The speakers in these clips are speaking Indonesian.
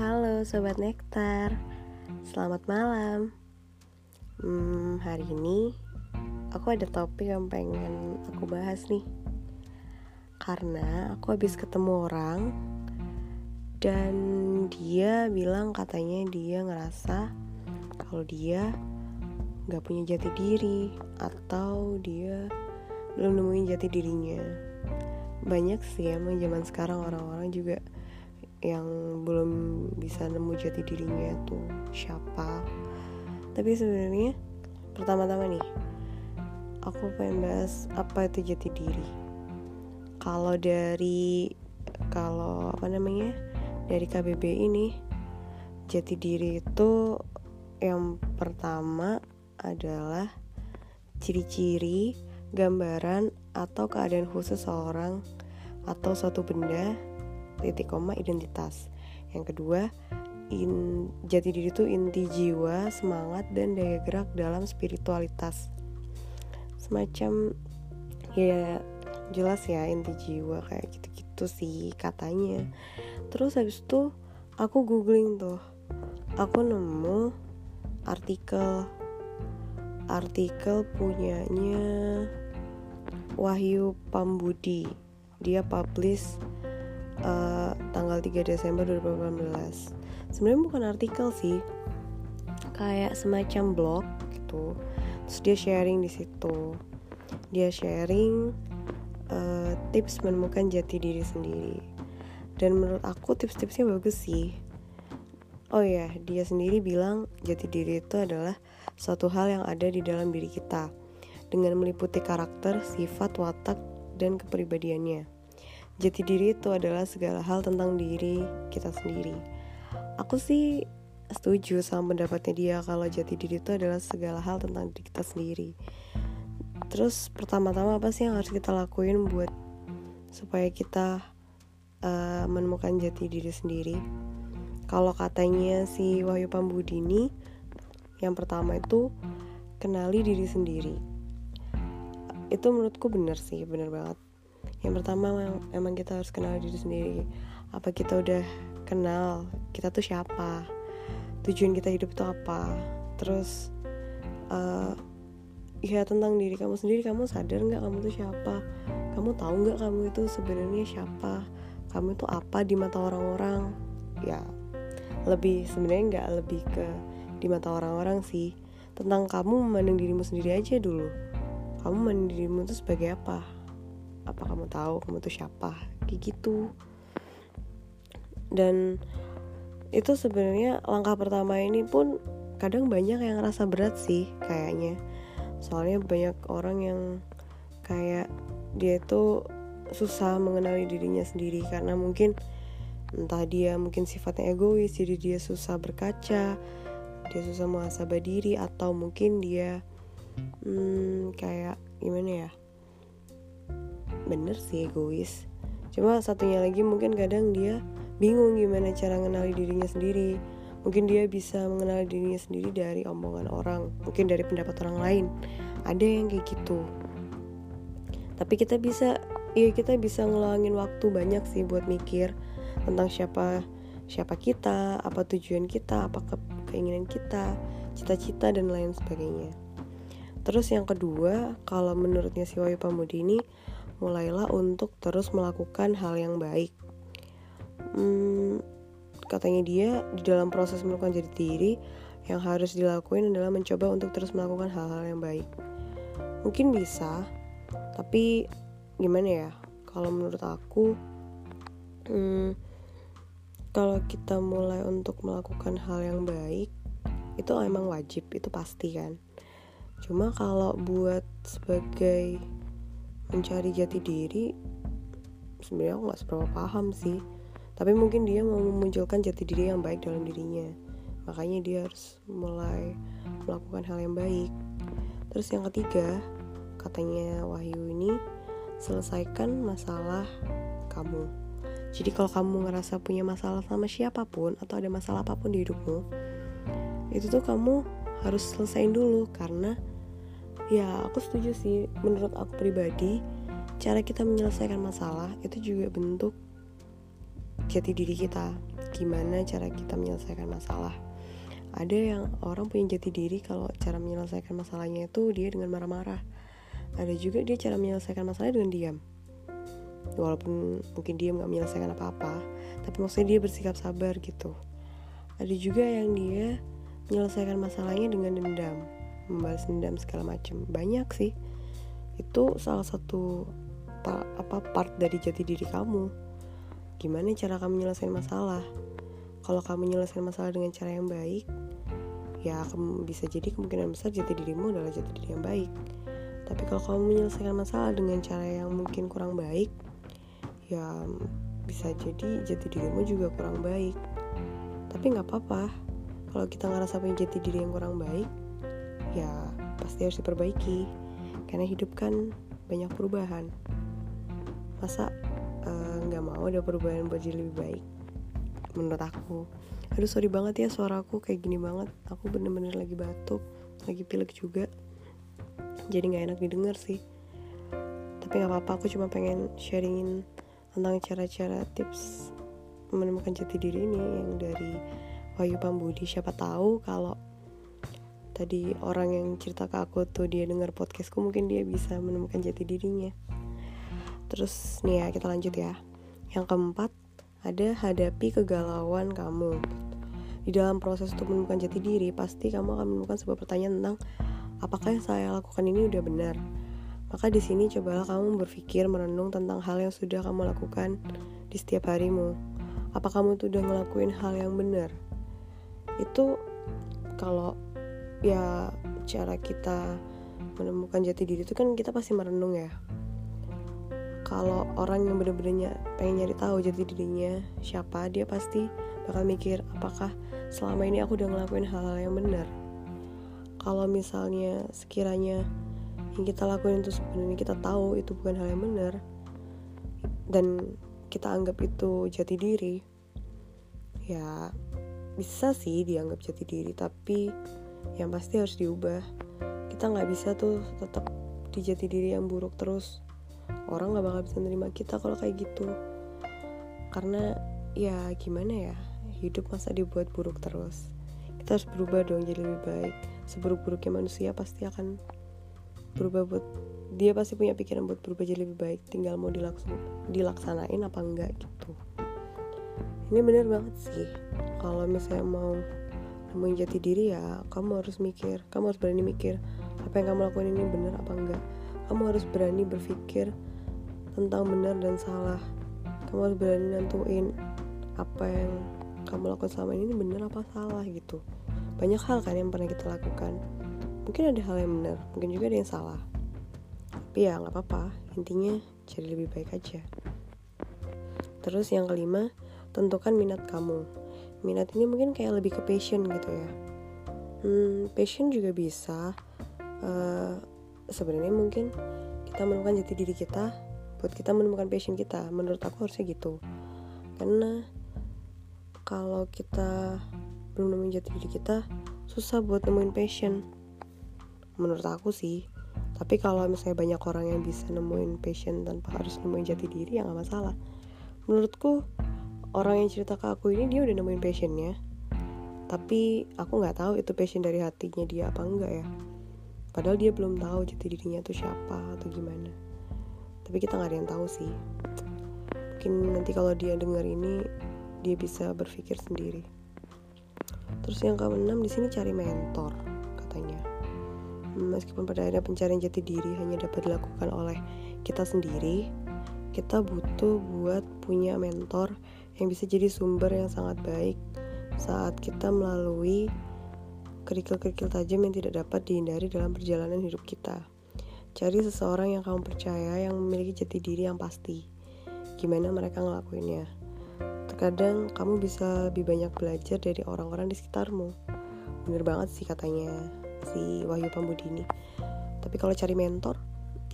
Halo Sobat Nektar. Selamat malam. Hmm, Hari ini Aku ada topik yang pengen aku bahas nih. Karena aku habis ketemu orang Dan dia bilang katanya dia ngerasa Kalau dia gak punya jati diri Atau dia belum nemuin jati dirinya. Banyak sih emang zaman sekarang orang-orang juga yang belum bisa nemu jati dirinya tuh siapa. Tapi sebenarnya pertama-tama nih aku pengen bahas apa itu jati diri. Kalau dari kalau apa namanya dari KBB ini jati diri itu yang pertama adalah ciri-ciri gambaran atau keadaan khusus seorang atau suatu benda titik koma identitas. Yang kedua in, jati diri itu inti jiwa semangat dan daya gerak dalam spiritualitas. Semacam ya jelas ya inti jiwa kayak gitu-gitu sih katanya. Terus habis itu aku googling tuh. Aku nemu artikel. Artikel punyanya Wahyu Pambudi. Dia publish uh, tanggal 3 Desember 2018 sebenarnya bukan artikel sih kayak semacam blog gitu. Terus dia sharing di situ. Dia sharing uh, tips menemukan jati diri sendiri. Dan menurut aku tips-tipsnya bagus sih. Oh ya dia sendiri bilang jati diri itu adalah suatu hal yang ada di dalam diri kita dengan meliputi karakter, sifat, watak, dan kepribadiannya. Jati diri itu adalah segala hal tentang diri kita sendiri. Aku sih setuju sama pendapatnya dia kalau jati diri itu adalah segala hal tentang diri kita sendiri. Terus pertama-tama apa sih yang harus kita lakuin buat supaya kita uh, menemukan jati diri sendiri? Kalau katanya si Wahyu Pambudini, yang pertama itu kenali diri sendiri. Itu menurutku bener sih, bener banget yang pertama emang, kita harus kenal diri sendiri. Apa kita udah kenal kita tuh siapa? Tujuan kita hidup itu apa? Terus uh, ya tentang diri kamu sendiri kamu sadar nggak kamu tuh siapa? Kamu tahu nggak kamu itu sebenarnya siapa? Kamu itu apa di mata orang-orang? Ya lebih sebenarnya nggak lebih ke di mata orang-orang sih. Tentang kamu memandang dirimu sendiri aja dulu. Kamu memandang dirimu itu sebagai apa apa kamu tahu kamu tuh siapa kayak gitu. Dan itu sebenarnya langkah pertama ini pun kadang banyak yang ngerasa berat sih kayaknya. Soalnya banyak orang yang kayak dia itu susah mengenali dirinya sendiri karena mungkin entah dia mungkin sifatnya egois jadi dia susah berkaca dia susah muhasabah diri atau mungkin dia hmm, kayak gimana ya bener sih egois. Cuma satunya lagi mungkin kadang dia bingung gimana cara mengenali dirinya sendiri. Mungkin dia bisa mengenali dirinya sendiri dari omongan orang mungkin dari pendapat orang lain. Ada yang kayak gitu. Tapi kita bisa ya kita bisa ngelangin waktu banyak sih buat mikir tentang siapa siapa kita apa tujuan kita apa ke, keinginan kita cita-cita dan lain sebagainya. Terus yang kedua kalau menurutnya si Wayu Pamudi ini mulailah untuk terus melakukan hal yang baik. Hmm, katanya dia di dalam proses melakukan jadi diri yang harus dilakuin adalah mencoba untuk terus melakukan hal-hal yang baik. Mungkin bisa, tapi gimana ya? Kalau menurut aku, hmm, kalau kita mulai untuk melakukan hal yang baik, itu emang wajib, itu pasti kan. Cuma kalau buat sebagai mencari jati diri sebenarnya aku nggak seberapa paham sih. Tapi mungkin dia mau memunculkan jati diri yang baik dalam dirinya. Makanya dia harus mulai melakukan hal yang baik. Terus yang ketiga katanya Wahyu ini selesaikan masalah kamu. Jadi kalau kamu ngerasa punya masalah sama siapa pun atau ada masalah apa pun di hidupmu itu tuh kamu harus selesaiin dulu karena ya aku setuju sih. Menurut aku pribadi cara kita menyelesaikan masalah itu juga bentuk jati diri kita. Gimana cara kita menyelesaikan masalah? Ada yang orang punya jati diri kalau cara menyelesaikan masalahnya itu dia dengan marah-marah. Ada juga dia cara menyelesaikan masalahnya dengan diam. Walaupun mungkin dia nggak menyelesaikan apa-apa tapi maksudnya dia bersikap sabar gitu. Ada juga yang dia menyelesaikan masalahnya dengan dendam membalas dendam segala macam banyak sih. Itu salah satu apa part dari jati diri kamu. Gimana cara kamu menyelesaikan masalah? Kalau kamu menyelesaikan masalah dengan cara yang baik ya bisa jadi kemungkinan besar jati dirimu adalah jati diri yang baik. Tapi kalau kamu menyelesaikan masalah dengan cara yang mungkin kurang baik ya bisa jadi jati dirimu juga kurang baik. Tapi nggak apa-apa. Kalau kita ngerasa punya jati diri yang kurang baik ya pasti harus diperbaiki. Karena hidup kan banyak perubahan. Masa eh, nggak uh, mau ada perubahan buat jadi lebih baik? Menurut aku. Aduh sorry banget ya suara aku kayak gini banget. Aku bener-bener lagi batuk lagi pilek juga. Jadi nggak enak didengar sih. Tapi nggak apa-apa aku cuma pengen sharingin tentang cara-cara tips menemukan jati diri ini yang dari Wahyu Pambudi. Siapa tahu kalau tadi orang yang cerita ke aku tuh dia dengar podcastku mungkin dia bisa menemukan jati dirinya terus nih ya kita lanjut ya yang keempat ada hadapi kegalauan kamu. Di dalam proses untuk menemukan jati diri, pasti kamu akan menemukan sebuah pertanyaan tentang apakah yang saya lakukan ini udah benar. Maka di sini cobalah kamu berpikir merenung tentang hal yang sudah kamu lakukan di setiap harimu. Apa kamu tuh udah ngelakuin hal yang benar? Itu kalau ya cara kita menemukan jati diri itu kan kita pasti merenung ya. Kalau orang yang bener-bener pengen nyari tahu jati dirinya siapa dia pasti bakal mikir apakah selama ini aku udah ngelakuin hal-hal yang benar kalau misalnya sekiranya yang kita lakuin itu sebenarnya kita tahu itu bukan hal yang benar dan kita anggap itu jati diri ya bisa sih dianggap jati diri tapi yang pasti harus diubah. Kita nggak bisa tuh tetap di jati diri yang buruk terus. Orang nggak bakal bisa nerima kita kalau kayak gitu. Karena ya gimana ya hidup masa dibuat buruk terus. Kita harus berubah dong jadi lebih baik. Seburuk-buruknya manusia pasti akan berubah buat dia pasti punya pikiran buat berubah jadi lebih baik. Tinggal mau dilaksan dilaksanain apa enggak gitu. Ini bener banget sih. Kalau misalnya mau nemuin jati diri ya kamu harus mikir kamu harus berani mikir apa yang kamu lakukan ini bener apa enggak. Kamu harus berani berpikir tentang benar dan salah. Kamu harus berani nentuin apa yang kamu lakukan selama ini benar apa salah gitu. Banyak hal kan yang pernah kita lakukan. Mungkin ada hal yang benar mungkin juga ada yang salah. Tapi ya nggak apa-apa. Intinya jadi lebih baik aja. Terus yang kelima tentukan minat kamu minat ini mungkin kayak lebih ke passion gitu ya. Hmm, passion juga bisa uh, sebenarnya mungkin kita menemukan jati diri kita buat kita menemukan passion kita. Menurut aku harusnya gitu. Karena kalau kita belum nemuin jati diri kita susah buat nemuin passion. Menurut aku sih. Tapi kalau misalnya banyak orang yang bisa nemuin passion tanpa harus nemuin jati diri ya nggak masalah. Menurutku orang yang cerita ke aku ini dia udah nemuin passionnya. Tapi aku nggak tahu itu passion dari hatinya dia apa enggak ya. Padahal dia belum tahu jati dirinya tuh siapa atau gimana. Tapi kita nggak ada yang tahu sih. Mungkin nanti kalau dia dengar ini dia bisa berpikir sendiri. Terus yang keenam di sini cari mentor katanya. Meskipun pada akhirnya pencarian jati diri hanya dapat dilakukan oleh kita sendiri kita butuh buat punya mentor yang bisa jadi sumber yang sangat baik saat kita melalui kerikil-kerikil tajam yang tidak dapat dihindari dalam perjalanan hidup kita. Cari seseorang yang kamu percaya yang memiliki jati diri yang pasti. Gimana mereka ngelakuinnya? Terkadang kamu bisa lebih banyak belajar dari orang-orang di sekitarmu. Bener banget sih katanya si Wahyu Pambudini. Tapi kalau cari mentor,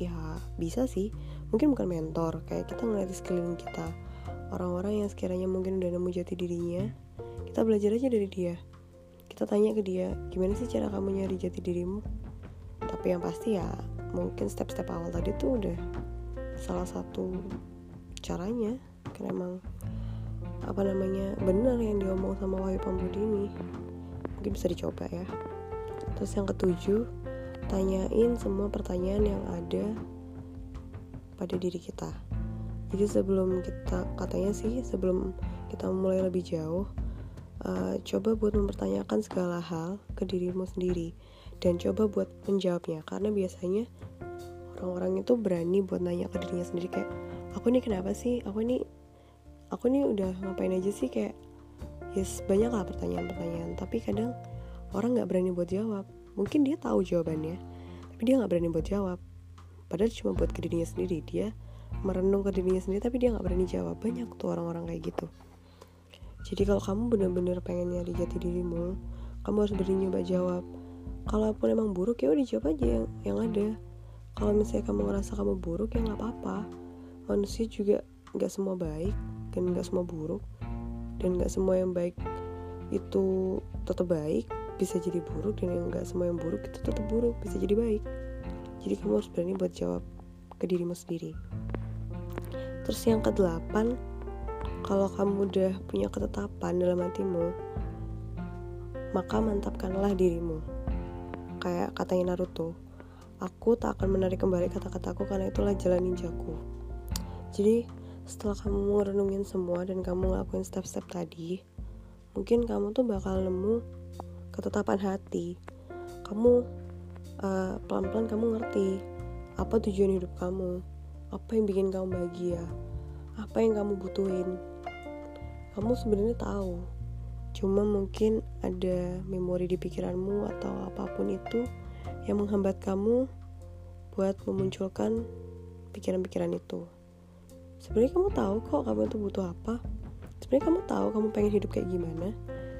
ya bisa sih. Mungkin bukan mentor, kayak kita ngeliat di sekeliling kita. Orang-orang yang sekiranya mungkin udah nemu jati dirinya, kita belajar aja dari dia. Kita tanya ke dia gimana sih cara kamu nyari jati dirimu? Tapi yang pasti ya mungkin step-step awal tadi tuh udah salah satu caranya. Karena emang apa namanya benar yang diomong sama Wahyu Pambudi ini. Mungkin bisa dicoba ya. Terus yang ketujuh tanyain semua pertanyaan yang ada pada diri kita jadi sebelum kita katanya sih sebelum kita mulai lebih jauh uh, coba buat mempertanyakan segala hal ke dirimu sendiri dan coba buat menjawabnya. Karena biasanya orang-orang itu berani buat nanya ke dirinya sendiri kayak aku nih kenapa sih? Aku nih aku nih udah ngapain aja sih? Kayak yes banyak lah pertanyaan-pertanyaan. Tapi kadang orang nggak berani buat jawab. Mungkin dia tahu jawabannya tapi dia nggak berani buat jawab. Padahal cuma buat ke dirinya sendiri. Dia merenung ke dirinya sendiri tapi dia nggak berani jawab. Banyak tuh orang-orang kayak gitu. Jadi kalau kamu bener-bener pengen nyari jati dirimu kamu harus berani nyoba jawab. Kalaupun emang buruk ya udah jawab aja yang yang ada. Kalau misalnya kamu ngerasa kamu buruk ya nggak apa-apa. Manusia juga nggak semua baik dan nggak semua buruk. Dan nggak semua yang baik itu tetap baik bisa jadi buruk. Dan yang nggak semua yang buruk itu tetap buruk bisa jadi baik. Jadi kamu harus berani buat jawab ke dirimu sendiri terus yang kedelapan kalau kamu udah punya ketetapan dalam hatimu maka mantapkanlah dirimu. Kayak katanya Naruto aku tak akan menarik kembali kata-kataku karena itulah jalan ninjaku. Jadi setelah kamu merenungin semua dan kamu ngelakuin step-step tadi mungkin kamu tuh bakal nemu ketetapan hati. Kamu uh, pelan-pelan kamu ngerti apa tujuan hidup kamu apa yang bikin kamu bahagia? Apa yang kamu butuhin? Kamu sebenarnya tahu. Cuma mungkin ada memori di pikiranmu atau apa pun itu yang menghambat kamu buat memunculkan pikiran-pikiran itu. Sebenarnya kamu tahu kok kamu itu butuh apa. Sebenarnya kamu tahu kamu pengen hidup kayak gimana.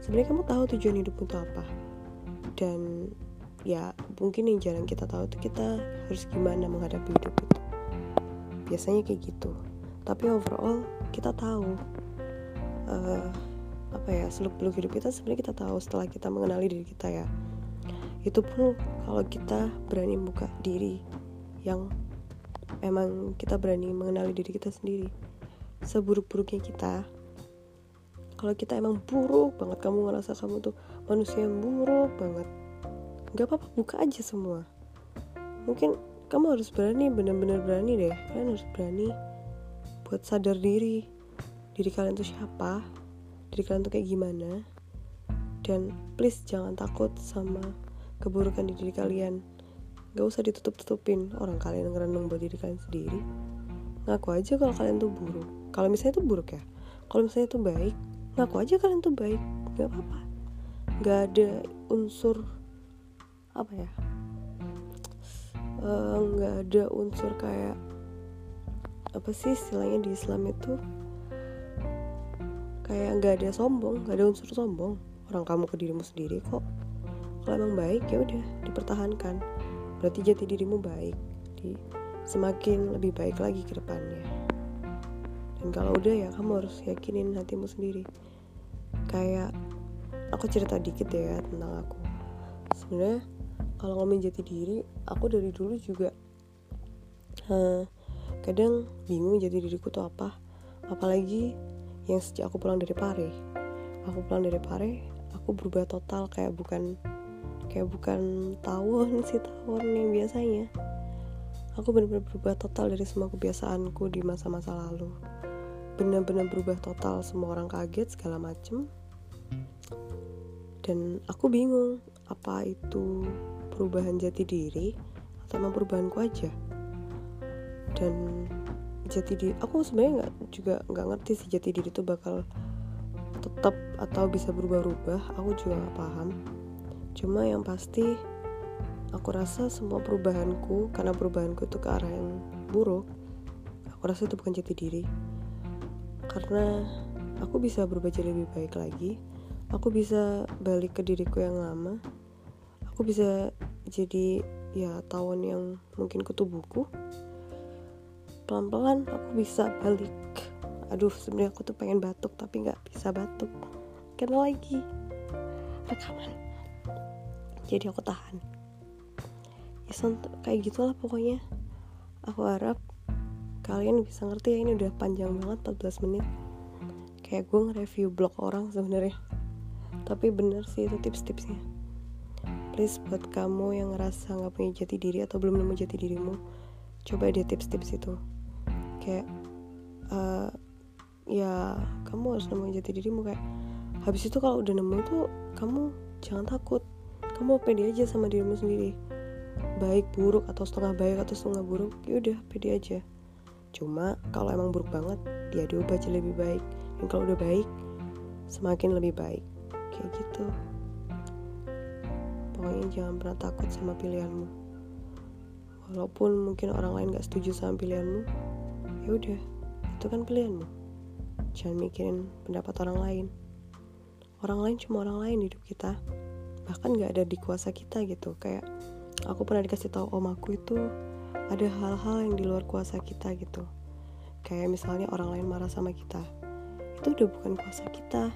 Sebenarnya kamu tahu tujuan hidupmu itu apa. Dan ya mungkin yang jarang kita tahu itu kita harus gimana menghadapi hidup itu biasanya kayak gitu. Tapi overall kita tahu uh, apa ya seluk beluk hidup kita sebenarnya kita tahu setelah kita mengenali diri kita ya. Itu pun kalau kita berani buka diri yang emang kita berani mengenali diri kita sendiri. Seburuk-buruknya kita kalau kita emang buruk banget kamu ngerasa kamu tuh manusia yang buruk banget nggak apa-apa buka aja semua. Mungkin kamu harus berani bener-bener berani deh kalian harus berani buat sadar diri diri kalian tuh siapa diri kalian tuh kayak gimana dan please jangan takut sama keburukan di diri kalian Gak usah ditutup-tutupin orang kalian ngerenung buat diri kalian sendiri. Ngaku aja kalau kalian tuh buruk. Kalau misalnya itu buruk ya. Kalau misalnya itu baik, ngaku aja kalian tuh baik. Gak apa-apa. Gak ada unsur apa ya? Uh, gak ada unsur kayak apa sih istilahnya di Islam itu? Kayak gak ada sombong, gak ada unsur sombong. Orang kamu ke dirimu sendiri kok. Kalau emang baik ya udah dipertahankan. Berarti jati dirimu baik di semakin lebih baik lagi ke depannya. Dan kalau udah ya kamu harus yakinin hatimu sendiri. Kayak aku cerita dikit ya tentang aku. Sebenarnya kalau ngomongin jati diri aku dari dulu juga uh, kadang bingung jati diriku tuh apa. Apalagi yang sejak aku pulang dari Pare. Aku pulang dari Pare aku berubah total kayak bukan kayak bukan tawon si tawon yang biasanya. Aku benar-benar berubah total dari semua kebiasaanku di masa-masa lalu. Benar-benar berubah total semua orang kaget segala macem. Dan aku bingung apa itu perubahan jati diri atau emang perubahanku aja dan jati diri aku sebenarnya nggak juga nggak ngerti sih jati diri itu bakal tetap atau bisa berubah-ubah aku juga nggak paham Cuma yang pasti aku rasa semua perubahanku karena perubahanku itu ke arah yang buruk. Aku rasa itu bukan jati diri. Karena aku bisa berubah jadi lebih baik lagi. Aku bisa balik ke diriku yang lama. Aku bisa jadi ya tawon yang mungkin kutu buku. Pelan-pelan aku bisa balik. Aduh, sebenarnya aku tuh pengen batuk tapi nggak bisa batuk. Karena lagi rekaman jadi aku tahan ya kayak gitulah pokoknya aku harap kalian bisa ngerti ya ini udah panjang banget 14 menit kayak gue nge-review blog orang sebenarnya tapi bener sih itu tips-tipsnya please buat kamu yang ngerasa nggak punya jati diri atau belum nemu jati dirimu coba dia tips-tips itu. Kayak uh, ya kamu harus nemu jati dirimu kayak habis itu kalau udah nemu tuh kamu jangan takut. Kamu pede aja sama dirimu sendiri. Baik buruk atau setengah baik atau setengah buruk ya udah pede aja. Cuma kalau emang buruk banget dia diubah jadi lebih baik. Dan kalau udah baik semakin lebih baik. Kayak gitu pokoknya jangan pernah takut sama pilihanmu. Walaupun mungkin orang lain gak setuju sama pilihanmu ya udah itu kan pilihanmu. Jangan mikirin pendapat orang lain. Orang lain cuma orang lain hidup kita. Bahkan gak ada di kuasa kita gitu. Kayak aku pernah dikasih tahu om aku itu ada hal-hal yang di luar kuasa kita gitu. Kayak misalnya orang lain marah sama kita. Itu udah bukan kuasa kita.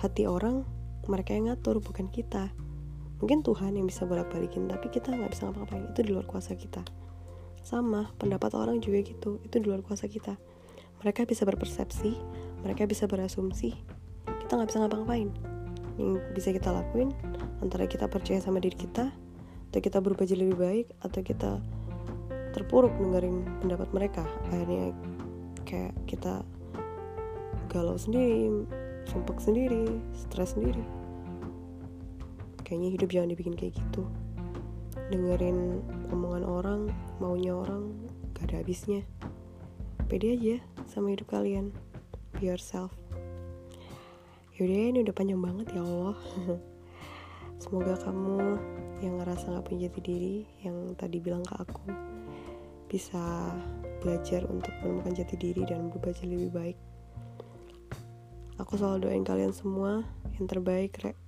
Hati orang mereka yang ngatur bukan kita mungkin Tuhan yang bisa bolak balikin tapi kita nggak bisa ngapa-ngapain. Itu di luar kuasa kita. Sama pendapat orang juga gitu. Itu di luar kuasa kita. Mereka bisa berpersepsi mereka bisa berasumsi. Kita nggak bisa ngapa-ngapain. Yang bisa kita lakuin antara kita percaya sama diri kita atau kita berubah jadi lebih baik atau kita terpuruk dengerin pendapat mereka. Akhirnya kayak kita galau sendiri sumpah sendiri stres sendiri kayaknya hidup jangan dibikin kayak gitu. Dengerin omongan orang maunya orang gak ada habisnya. Pede aja sama hidup kalian. Be yourself. Yaudah ini udah panjang banget ya Allah. Semoga kamu yang ngerasa gak punya jati diri yang tadi bilang ke aku bisa belajar untuk menemukan jati diri dan berubah jadi lebih baik. Aku selalu doain kalian semua yang terbaik rek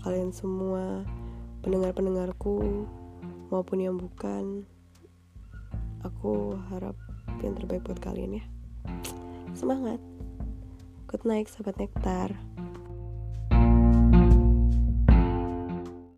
kalian semua pendengar-pendengarku maupun yang bukan aku harap yang terbaik buat kalian ya. Semangat. Good night sahabat nektar